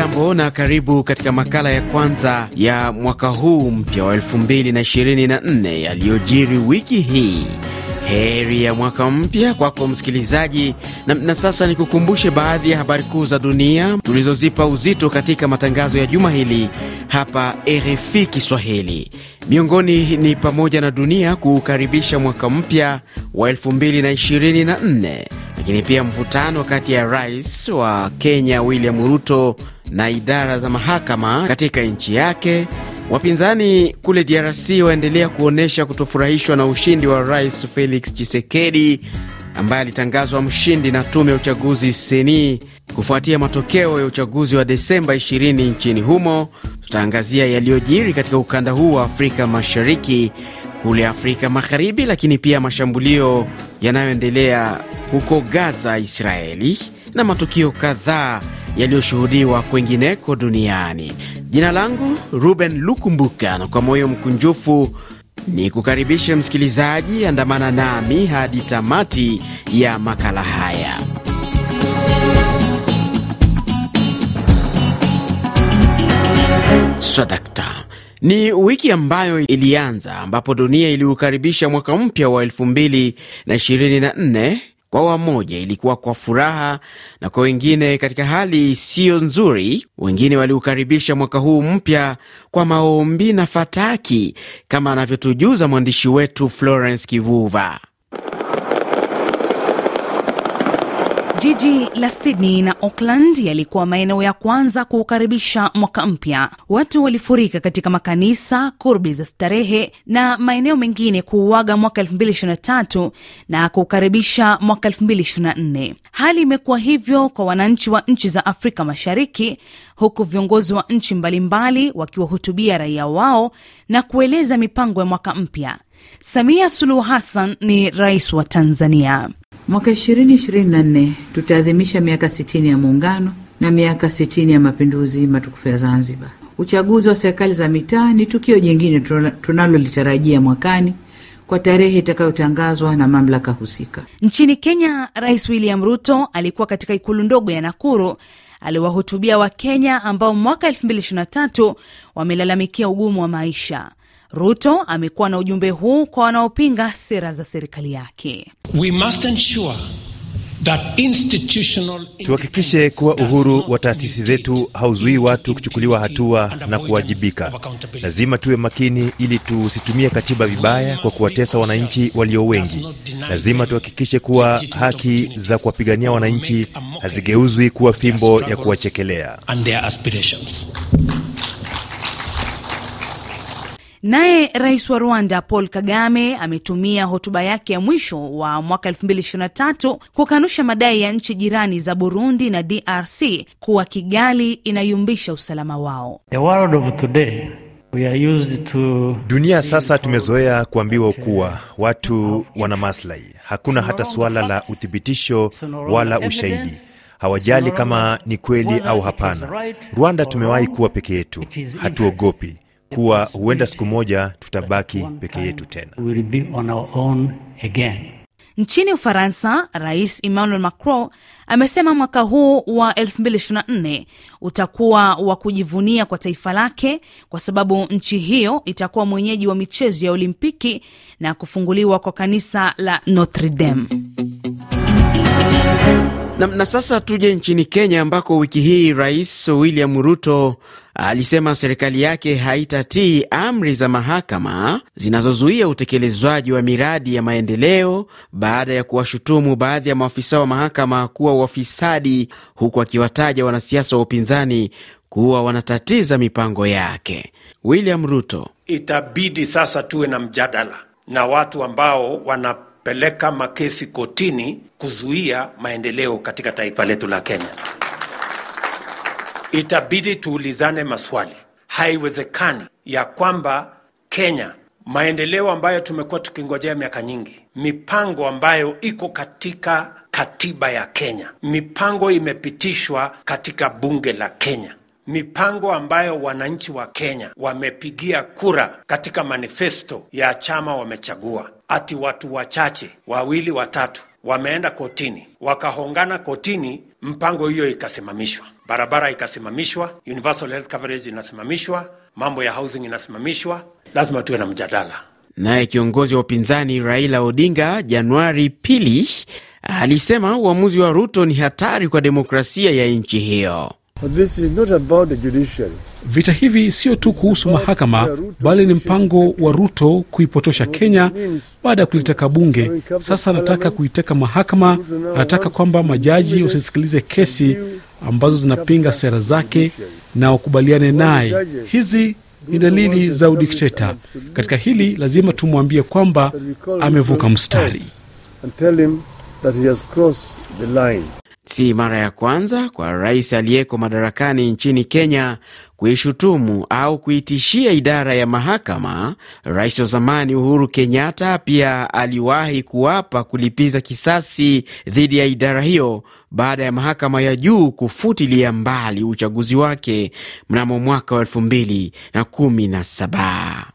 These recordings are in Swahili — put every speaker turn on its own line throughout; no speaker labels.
Hujambo na karibu katika makala ya kwanza ya mwaka huu mpya wa 2024 yaliyojiri wiki hii. Heri ya mwaka mpya kwako msikilizaji, na, na sasa nikukumbushe baadhi ya habari kuu za dunia tulizozipa uzito katika matangazo ya juma hili hapa RFI Kiswahili. Miongoni ni pamoja na dunia kuukaribisha mwaka mpya wa 2024 lakini pia mvutano kati ya rais wa Kenya William Ruto na idara za mahakama katika nchi yake. Wapinzani kule DRC waendelea kuonyesha kutofurahishwa na ushindi wa rais Felix Tshisekedi ambaye alitangazwa mshindi na tume ya uchaguzi seni kufuatia matokeo ya uchaguzi wa Desemba 20 nchini humo. Tutaangazia yaliyojiri katika ukanda huu wa Afrika Mashariki, kule Afrika Magharibi, lakini pia mashambulio yanayoendelea huko Gaza, Israeli, na matukio kadhaa yaliyoshuhudiwa kwengineko duniani. Jina langu Ruben Lukumbuka, na kwa moyo mkunjufu ni kukaribisha msikilizaji, andamana nami hadi tamati ya makala haya. Swadakta. Ni wiki ambayo ilianza ambapo dunia iliukaribisha mwaka mpya wa 2024 kwa wamoja ilikuwa kwa furaha na kwa wengine katika hali isiyo nzuri. Wengine waliukaribisha mwaka huu mpya kwa maombi na fataki, kama anavyotujuza mwandishi wetu Florence Kivuva.
Jiji la Sydney na Auckland yalikuwa maeneo ya kwanza kuukaribisha mwaka mpya. Watu walifurika katika makanisa, kurbi za starehe na maeneo mengine kuuaga mwaka 2023 na kuukaribisha mwaka 2024. Hali imekuwa hivyo kwa wananchi wa nchi za Afrika Mashariki, huku viongozi wa nchi mbalimbali wakiwahutubia raia wao na kueleza mipango ya mwaka mpya. Samia Suluhu Hassan ni rais wa Tanzania.
Mwaka 2024 tutaadhimisha miaka 60 ya muungano na miaka 60 ya mapinduzi matukufu ya Zanzibar. Uchaguzi wa serikali za mitaa ni tukio jingine tunalolitarajia mwakani kwa tarehe itakayotangazwa na mamlaka husika.
Nchini Kenya, Rais William Ruto alikuwa katika ikulu ndogo ya Nakuru aliwahutubia Wakenya ambao mwaka 2023 wamelalamikia ugumu wa maisha. Ruto amekuwa na ujumbe huu kwa wanaopinga sera za serikali yake.
We must ensure that institutional...
Tuhakikishe kuwa uhuru wa taasisi zetu hauzuii watu kuchukuliwa hatua na kuwajibika. Lazima tuwe makini ili tusitumie katiba vibaya kwa kuwatesa wananchi walio wengi. Lazima tuhakikishe kuwa haki za kuwapigania wananchi hazigeuzwi kuwa fimbo ya kuwachekelea.
Naye rais wa Rwanda Paul Kagame ametumia hotuba yake ya mwisho wa mwaka 2023 kukanusha madai ya nchi jirani za Burundi na DRC kuwa Kigali inayumbisha usalama wao.
The world of today, we are used to...
Dunia sasa tumezoea kuambiwa kuwa watu wana maslahi. Hakuna hata suala la uthibitisho wala ushahidi. Hawajali kama ni kweli au hapana. Rwanda tumewahi kuwa peke yetu, hatuogopi kuwa huenda siku moja tutabaki peke yetu tena.
Nchini Ufaransa, Rais Emmanuel Macron amesema mwaka huu wa 2024 utakuwa wa kujivunia kwa taifa lake kwa sababu nchi hiyo itakuwa mwenyeji wa michezo ya Olimpiki na kufunguliwa kwa kanisa la Notre Dame.
Na, na sasa tuje nchini Kenya ambako wiki hii Rais William Ruto alisema serikali yake haitatii amri za mahakama zinazozuia utekelezwaji wa miradi ya maendeleo baada ya kuwashutumu baadhi ya maafisa wa mahakama kuwa wafisadi, huku akiwataja wanasiasa wa upinzani kuwa wanatatiza mipango yake. William Ruto:
itabidi sasa tuwe na mjadala na watu ambao wanapeleka makesi kotini kuzuia maendeleo katika taifa letu la Kenya. Itabidi tuulizane maswali. Haiwezekani ya kwamba Kenya, maendeleo ambayo tumekuwa tukingojea miaka nyingi, mipango ambayo iko katika katiba ya Kenya, mipango imepitishwa katika bunge la Kenya, mipango ambayo wananchi wa Kenya wamepigia kura katika manifesto ya chama wamechagua, ati watu wachache wawili watatu wameenda kotini, wakahongana kotini, mpango hiyo ikasimamishwa, barabara ikasimamishwa, universal health coverage inasimamishwa, mambo ya housing inasimamishwa. Lazima tuwe na mjadala.
Naye kiongozi wa upinzani Raila Odinga Januari pili alisema uamuzi wa Ruto ni hatari kwa demokrasia ya nchi hiyo.
Vita hivi sio tu kuhusu mahakama, bali ni mpango wa Ruto kuipotosha Kenya baada ya kuliteka bunge. Sasa anataka kuiteka mahakama. Anataka kwamba majaji wasisikilize kesi ambazo zinapinga sera zake na wakubaliane naye. Hizi ni dalili za udikteta. Katika hili lazima tumwambie kwamba amevuka mstari.
Si mara ya kwanza kwa rais aliyeko madarakani nchini Kenya kuishutumu au kuitishia idara ya mahakama. Rais wa zamani Uhuru Kenyatta pia aliwahi kuapa kulipiza kisasi dhidi ya idara hiyo baada ya mahakama ya juu kufutilia mbali uchaguzi wake mnamo mwaka wa elfu mbili na kumi na saba.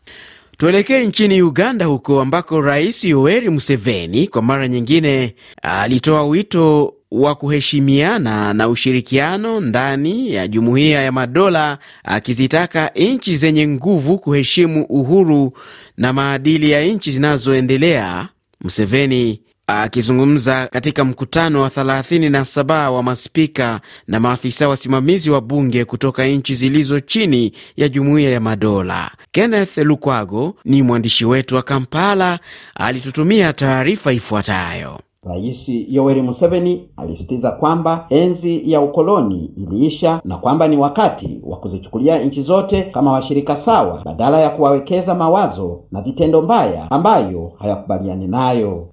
Tuelekee nchini Uganda huko ambako Rais Yoweri Museveni kwa mara nyingine alitoa wito wa kuheshimiana na ushirikiano ndani ya Jumuiya ya Madola, akizitaka nchi zenye nguvu kuheshimu uhuru na maadili ya nchi zinazoendelea. Museveni akizungumza katika mkutano wa 37 wa maspika na maafisa wasimamizi wa bunge kutoka nchi zilizo chini ya Jumuiya ya Madola. Kenneth Lukwago ni mwandishi wetu wa Kampala, alitutumia taarifa ifuatayo.
Rais Yoweri Museveni alisitiza kwamba enzi ya ukoloni iliisha na kwamba ni wakati wa kuzichukulia nchi zote kama washirika sawa badala ya kuwawekeza mawazo na vitendo mbaya ambayo hayakubaliani nayo.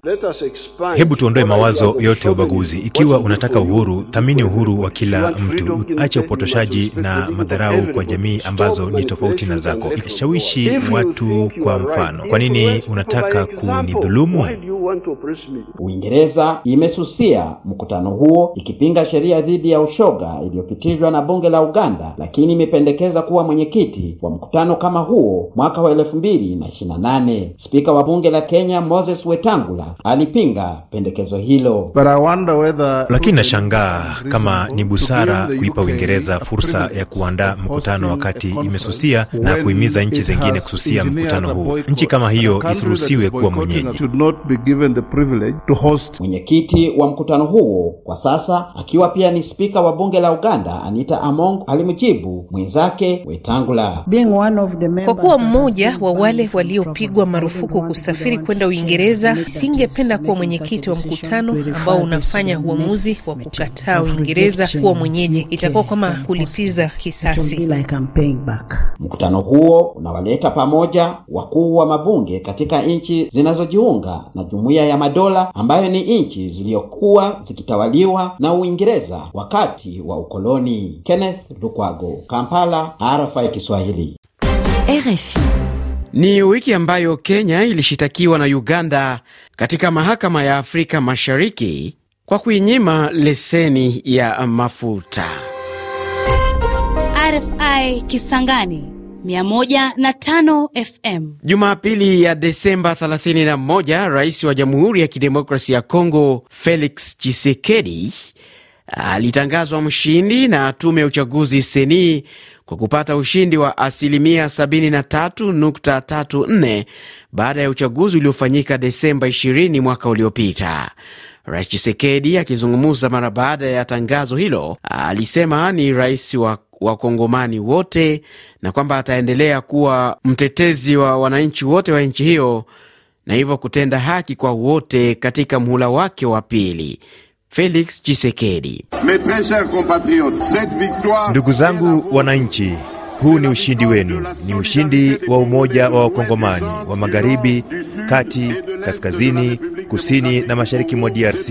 Hebu tuondoe mawazo yote ya ubaguzi. Ikiwa unataka uhuru, thamini uhuru wa kila mtu, acha upotoshaji na madharau kwa jamii ambazo ni tofauti na zako. Shawishi watu kwa mfano. Kwa nini unataka kunidhulumu?
Uingereza imesusia mkutano huo ikipinga sheria dhidi ya ushoga iliyopitishwa na bunge la Uganda, lakini imependekeza kuwa mwenyekiti wa mkutano kama huo mwaka wa elfu mbili na ishirini na nane. Spika wa bunge la Kenya Moses Wetangula alipinga pendekezo hilo.
Lakini nashangaa kama ni busara kuipa Uingereza fursa ya kuandaa mkutano wakati imesusia na kuhimiza nchi zingine kususia mkutano huo. Nchi kama hiyo isiruhusiwe kuwa mwenyeji.
Mwenyekiti wa mkutano huo kwa sasa akiwa pia ni spika wa bunge la Uganda, Anita Among alimjibu mwenzake Wetangula.
Kwa kuwa mmoja wa wale waliopigwa marufuku kusafiri kwenda Uingereza, singependa kuwa mwenyekiti wa mkutano ambao unafanya uamuzi wa kukataa Uingereza kuwa mwenyeji. Itakuwa kama kulipiza kisasi.
Mkutano huo unawaleta pamoja wakuu wa mabunge katika nchi zinazojiunga na Jumuiya ya Madola ambayo ni nchi ziliyokuwa zikitawaliwa na Uingereza wakati wa ukoloni. Kenneth Lukwago, Kampala, RFI Kiswahili.
RFI.
Ni wiki ambayo Kenya ilishitakiwa na Uganda katika mahakama ya Afrika Mashariki kwa kuinyima leseni ya mafuta.
RFI Kisangani 105 FM.
Jumapili ya Desemba 31, rais wa Jamhuri ya Kidemokrasia ya Kongo Felix Tshisekedi alitangazwa mshindi na tume ya uchaguzi seni kwa kupata ushindi wa asilimia 73.34 baada ya uchaguzi uliofanyika Desemba 20 mwaka uliopita. Rais Chisekedi akizungumza mara baada ya tangazo hilo alisema ni rais wa wakongomani wote na kwamba ataendelea kuwa mtetezi wa wananchi wote wa nchi hiyo na hivyo kutenda haki kwa wote katika mhula wake wa pili. Felix Chisekedi.
Ndugu zangu wananchi, huu ni ushindi wenu, ni ushindi wa umoja wa wakongomani wa magharibi, kati, kaskazini, kusini na mashariki mwa DRC.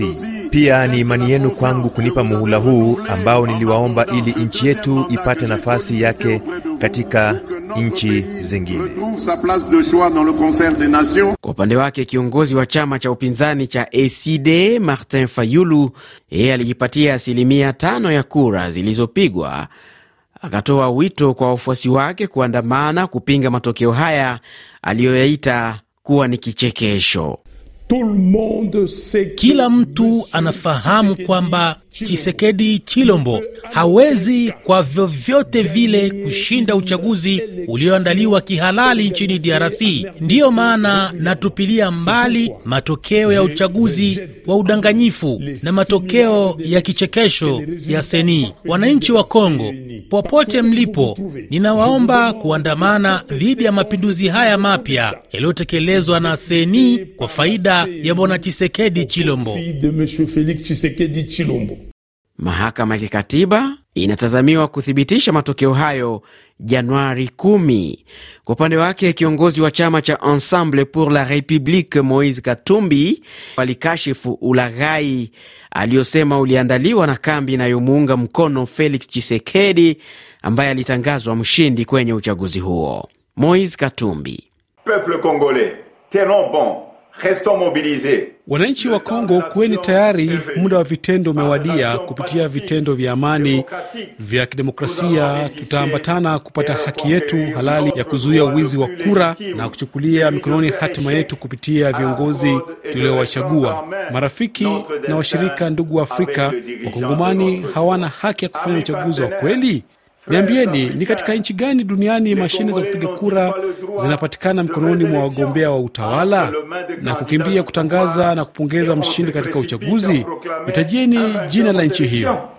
Pia ni imani yenu kwangu kunipa muhula huu ambao niliwaomba ili nchi yetu ipate nafasi yake katika nchi zingine.
Kwa upande wake kiongozi wa chama cha upinzani cha ACD Martin Fayulu, yeye alijipatia asilimia tano ya kura zilizopigwa. Akatoa wito kwa wafuasi wake kuandamana kupinga matokeo haya aliyoyaita kuwa ni kichekesho.
Kila mtu anafahamu kwamba Chisekedi Chilombo hawezi kwa vyovyote vile kushinda uchaguzi ulioandaliwa kihalali nchini DRC. Ndiyo maana natupilia mbali matokeo ya uchaguzi wa udanganyifu na matokeo ya kichekesho ya Seni. Wananchi wa Kongo, popote mlipo, ninawaomba kuandamana dhidi ya mapinduzi haya mapya yaliyotekelezwa na Seni kwa faida ya bwana Chisekedi Chilombo.
Mahakama ya kikatiba inatazamiwa kuthibitisha matokeo hayo Januari 10. Kwa upande wake kiongozi wa chama cha Ensemble pour la Republique Moise Katumbi alikashifu ulaghai aliyosema uliandaliwa na kambi inayomuunga mkono Felix Tshisekedi ambaye alitangazwa mshindi kwenye uchaguzi huo. Moise Katumbi:
Peuple congolais, tenons bon
Wananchi wa Kongo, kuweni tayari, muda wa vitendo umewadia. Kupitia vitendo vya amani vya kidemokrasia, tutaambatana kupata haki yetu halali ya kuzuia uwizi wa kura na kuchukulia mikononi hatima yetu kupitia viongozi tuliowachagua. Marafiki na washirika, ndugu wa Afrika, Wakongomani hawana haki ya kufanya uchaguzi wa kweli? Niambieni, ni katika nchi gani duniani mashine za kupiga kura zinapatikana mikononi mwa wagombea wa utawala na kukimbia kutangaza na kupongeza mshindi katika uchaguzi? Nitajieni jina la nchi hiyo.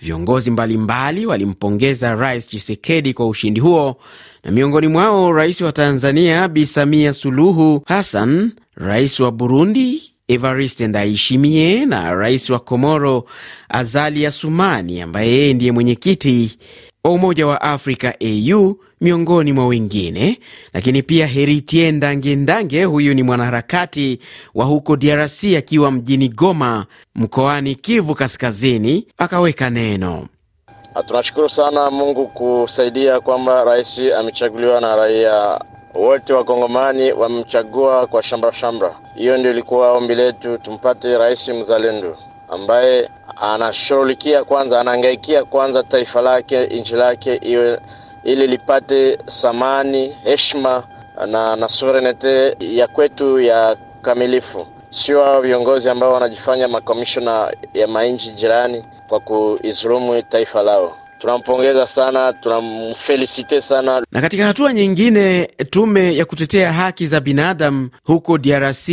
Viongozi mbalimbali walimpongeza Rais Chisekedi kwa ushindi huo, na miongoni mwao rais wa Tanzania Bi Samia Suluhu Hassan, rais wa Burundi Evariste Ndayishimiye na rais wa Komoro Azali Assoumani ambaye yeye ndiye mwenyekiti wa Umoja wa Afrika AU miongoni mwa wengine. Lakini pia Heritie Ndange, huyu ni mwanaharakati wa huko DRC akiwa mjini Goma mkoani Kivu Kaskazini, akaweka neno.
Tunashukuru sana Mungu kusaidia kwamba rais amechaguliwa na raia wote wakongomani wamemchagua kwa shambra shambra. Hiyo ndio ilikuwa ombi letu, tumpate rais mzalendo ambaye anashughulikia kwanza, anaangaikia kwanza taifa lake, nchi lake iwe ili lipate samani, heshima na, na sovereignty ya kwetu ya kamilifu, sio hao viongozi ambao wanajifanya makomishona ya mainchi jirani kwa kuizulumu taifa lao. Tunampongeza sana, tunamfelisite sana.
Na katika hatua nyingine, tume ya kutetea haki za binadamu huko DRC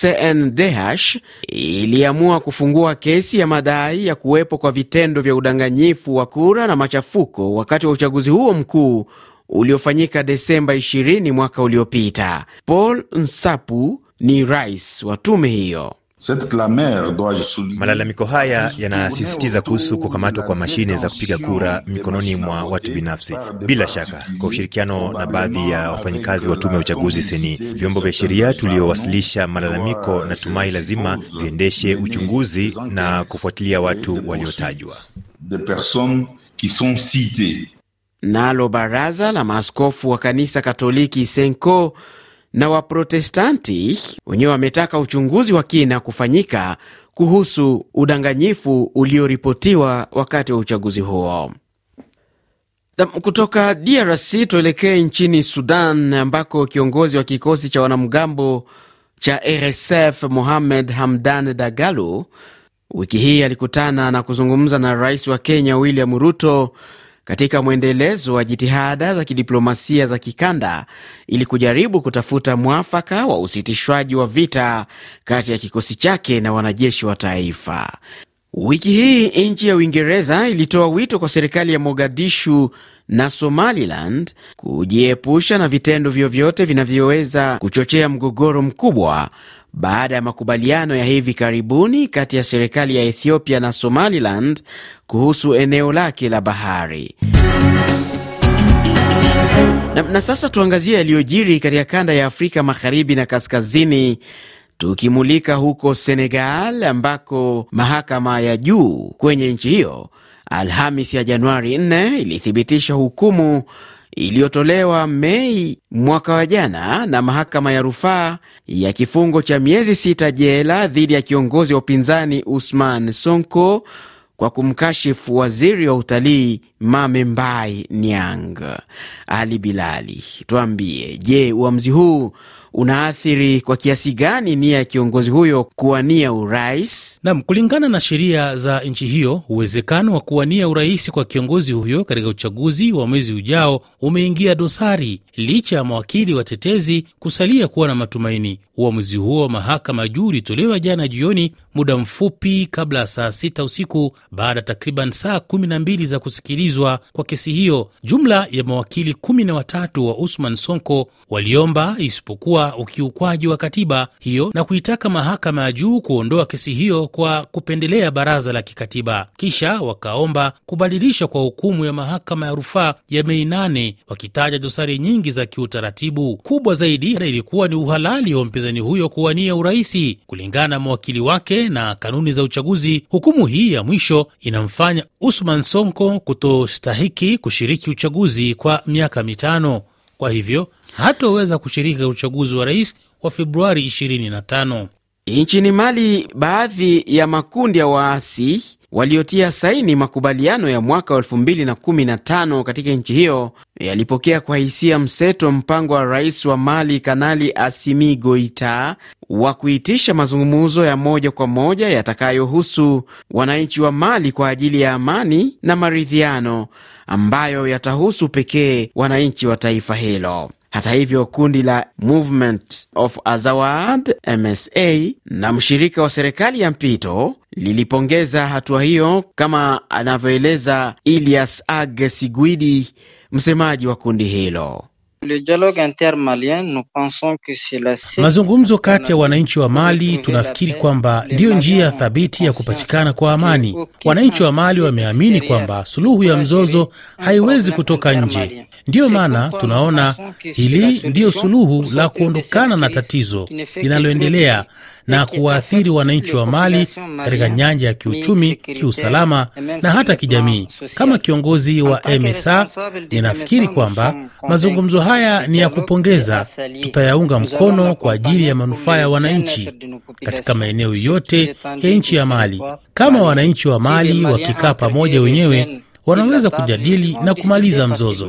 CNDH iliamua kufungua kesi ya madai ya kuwepo kwa vitendo vya udanganyifu wa kura na machafuko wakati wa uchaguzi huo mkuu uliofanyika Desemba 20 mwaka uliopita. Paul Nsapu ni rais wa tume hiyo.
Malalamiko haya yanasisitiza kuhusu kukamatwa kwa mashine za kupiga kura mikononi mwa watu binafsi. Bila shaka, kwa ushirikiano na baadhi ya wafanyikazi wa tume ya uchaguzi seni, vyombo vya sheria tuliowasilisha malalamiko, na tumai lazima viendeshe uchunguzi na kufuatilia watu waliotajwa.
Nalo baraza la maaskofu wa kanisa Katoliki Senko na Waprotestanti wenyewe wametaka uchunguzi wa kina kufanyika kuhusu udanganyifu ulioripotiwa wakati wa uchaguzi huo. Kutoka DRC tuelekee nchini Sudan ambako kiongozi wa kikosi cha wanamgambo cha RSF Mohamed Hamdan Dagalo wiki hii alikutana na kuzungumza na rais wa Kenya William Ruto katika mwendelezo wa jitihada za kidiplomasia za kikanda ili kujaribu kutafuta mwafaka wa usitishwaji wa vita kati ya kikosi chake na wanajeshi wa taifa. Wiki hii nchi ya Uingereza ilitoa wito kwa serikali ya Mogadishu na Somaliland kujiepusha na vitendo vyovyote vinavyoweza kuchochea mgogoro mkubwa baada ya makubaliano ya hivi karibuni kati ya serikali ya Ethiopia na Somaliland kuhusu eneo lake la bahari. Na, na sasa tuangazie yaliyojiri katika kanda ya Afrika magharibi na kaskazini, tukimulika huko Senegal ambako mahakama ya juu kwenye nchi hiyo Alhamis ya Januari 4 ilithibitisha hukumu iliyotolewa Mei mwaka wa jana na mahakama ya rufaa ya kifungo cha miezi sita jela dhidi ya kiongozi wa upinzani Usman Sonko kwa kumkashifu waziri wa utalii Mamembai Niang. Ali Bilali, tuambie, je, uamuzi huu unaathiri kwa kiasi gani nia ya kiongozi huyo kuwania urais?
Nam, kulingana na sheria za nchi hiyo, uwezekano wa kuwania urais kwa kiongozi huyo katika uchaguzi wa mwezi ujao umeingia dosari, licha ya mawakili watetezi kusalia kuwa na matumaini. Uamuzi huo wa mahakama juu ulitolewa jana jioni, muda mfupi kabla ya saa sita usiku, baada ya takriban saa kumi na mbili za kusikilizwa kwa kesi hiyo. Jumla ya mawakili kumi na watatu wa Usman Sonko waliomba isipokuwa ukiukwaji wa katiba hiyo na kuitaka mahakama ya juu kuondoa kesi hiyo kwa kupendelea baraza la kikatiba. Kisha wakaomba kubadilisha kwa hukumu ya mahakama ya rufaa ya Mei nane, wakitaja dosari nyingi za kiutaratibu. Kubwa zaidi ilikuwa ni uhalali wa mpinzani huyo kuwania uraisi kulingana na mawakili wake na kanuni za uchaguzi. Hukumu hii ya mwisho inamfanya Usman Sonko kutostahiki kushiriki uchaguzi kwa miaka mitano. Kwa hivyo hatoweza kushiriki uchaguzi wa rais wa Februari 25.
Nchini Mali, baadhi ya makundi ya waasi waliotia saini makubaliano ya mwaka 2015 katika nchi hiyo yalipokea kwa hisia mseto mpango wa rais wa Mali Kanali Asimi Goita wa kuitisha mazungumzo ya moja kwa moja yatakayohusu wananchi wa Mali kwa ajili ya amani na maridhiano ambayo yatahusu pekee wananchi wa taifa hilo. Hata hivyo kundi la Movement of Azawad MSA na mshirika wa serikali ya mpito lilipongeza hatua hiyo, kama anavyoeleza Ilias Ag Sigwidi, msemaji wa kundi hilo.
Mazungumzo kati ya wananchi wa Mali tunafikiri kwamba ndiyo njia thabiti ya kupatikana kwa amani. Wananchi wa Mali wameamini kwamba suluhu ya mzozo haiwezi kutoka nje. Ndiyo maana tunaona hili ndiyo suluhu la kuondokana na tatizo linaloendelea na kuwaathiri wananchi wa Mali katika nyanja ya kiuchumi, kiusalama na hata kijamii. Kama kiongozi wa MSA, ninafikiri kwamba mazungumzo haya ni ya kupongeza, tutayaunga mkono kwa ajili ya manufaa ya wananchi katika maeneo yote ya nchi ya Mali. Kama wananchi wa Mali wakikaa pamoja wenyewe wanaweza kujadili na kumaliza mzozo.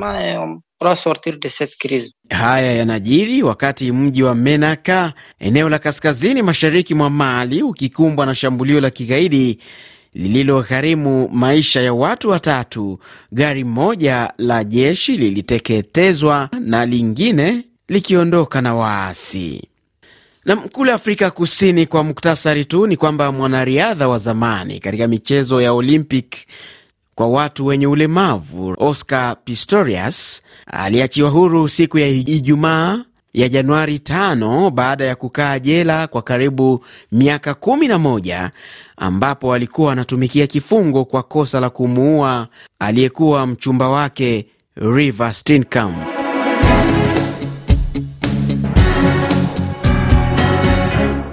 Haya yanajiri wakati mji wa Menaka, eneo la kaskazini mashariki mwa Mali, ukikumbwa na shambulio la kigaidi lililogharimu maisha ya watu watatu. Gari moja la jeshi liliteketezwa na lingine likiondoka na waasi. Na kule Afrika Kusini, kwa muktasari tu, ni kwamba mwanariadha wa zamani katika michezo ya Olympic kwa watu wenye ulemavu Oscar Pistorius aliachiwa huru siku ya Ijumaa ya Januari 5 baada ya kukaa jela kwa karibu miaka kumi na moja ambapo alikuwa anatumikia kifungo kwa kosa la kumuua aliyekuwa mchumba wake Reeva Steenkamp.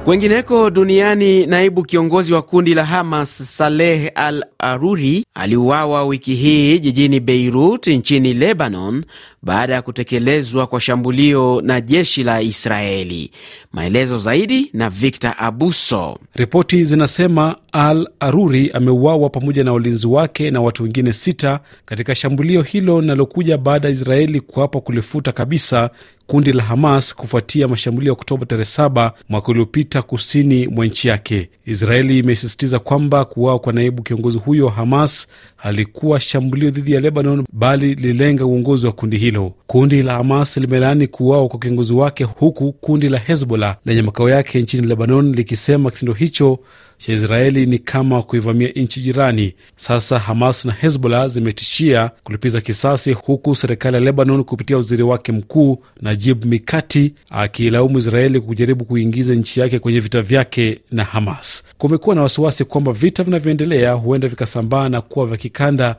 Kwengineko duniani, naibu kiongozi wa kundi la Hamas Saleh Al Aruri aliuawa wiki hii jijini Beirut nchini Lebanon baada ya kutekelezwa kwa shambulio na jeshi la Israeli. Maelezo zaidi na Victor Abuso.
Ripoti zinasema Al Aruri ameuawa pamoja na walinzi wake na watu wengine sita katika shambulio hilo linalokuja baada ya Israeli kuapa kulifuta kabisa kundi la Hamas kufuatia mashambulio ya Oktoba tarehe 7 mwaka uliopita kusini mwa nchi yake. Israeli imesisitiza kwamba kuuawa kwa naibu kiongozi huyo wa Hamas halikuwa shambulio dhidi ya Lebanon, bali lililenga uongozi wa kundi hilo. Kundi la Hamas limelaani kuuawa kwa kiongozi wake, huku kundi la Hezbollah lenye makao yake nchini Lebanon likisema kitendo hicho cha Israeli ni kama kuivamia nchi jirani. Sasa Hamas na Hezbollah zimetishia kulipiza kisasi, huku serikali ya Lebanon kupitia waziri wake mkuu Najib Mikati akiilaumu Israeli kujaribu kuingiza nchi yake kwenye vita vyake na Hamas. Kumekuwa na wasiwasi kwamba vita vinavyoendelea huenda vikasambaa na kuwa vya kikanda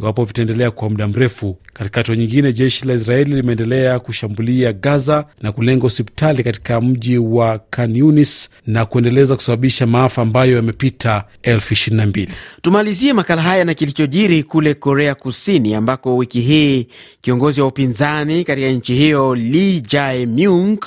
iwapo vitaendelea kwa muda mrefu. Katika hatua nyingine, jeshi la Israeli limeendelea kushambulia Gaza na kulenga hospitali katika mji wa Khan Yunis na kuendeleza kusababisha maafa ambayo yamepita elfu ishirini na mbili.
Tumalizie makala haya na kilichojiri kule Korea Kusini, ambako wiki hii kiongozi wa upinzani katika nchi hiyo Lee Jae-myung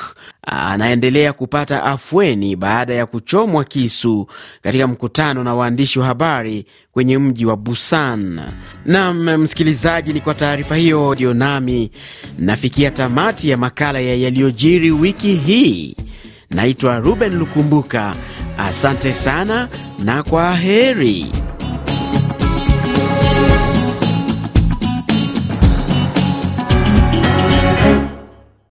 anaendelea kupata afueni baada ya kuchomwa kisu katika mkutano na waandishi wa habari kwenye mji wa Busan. Nam msikilizaji, ni kwa taarifa hiyo ndio nami nafikia tamati ya makala ya yaliyojiri wiki hii. Naitwa Ruben Lukumbuka, asante sana na kwa heri.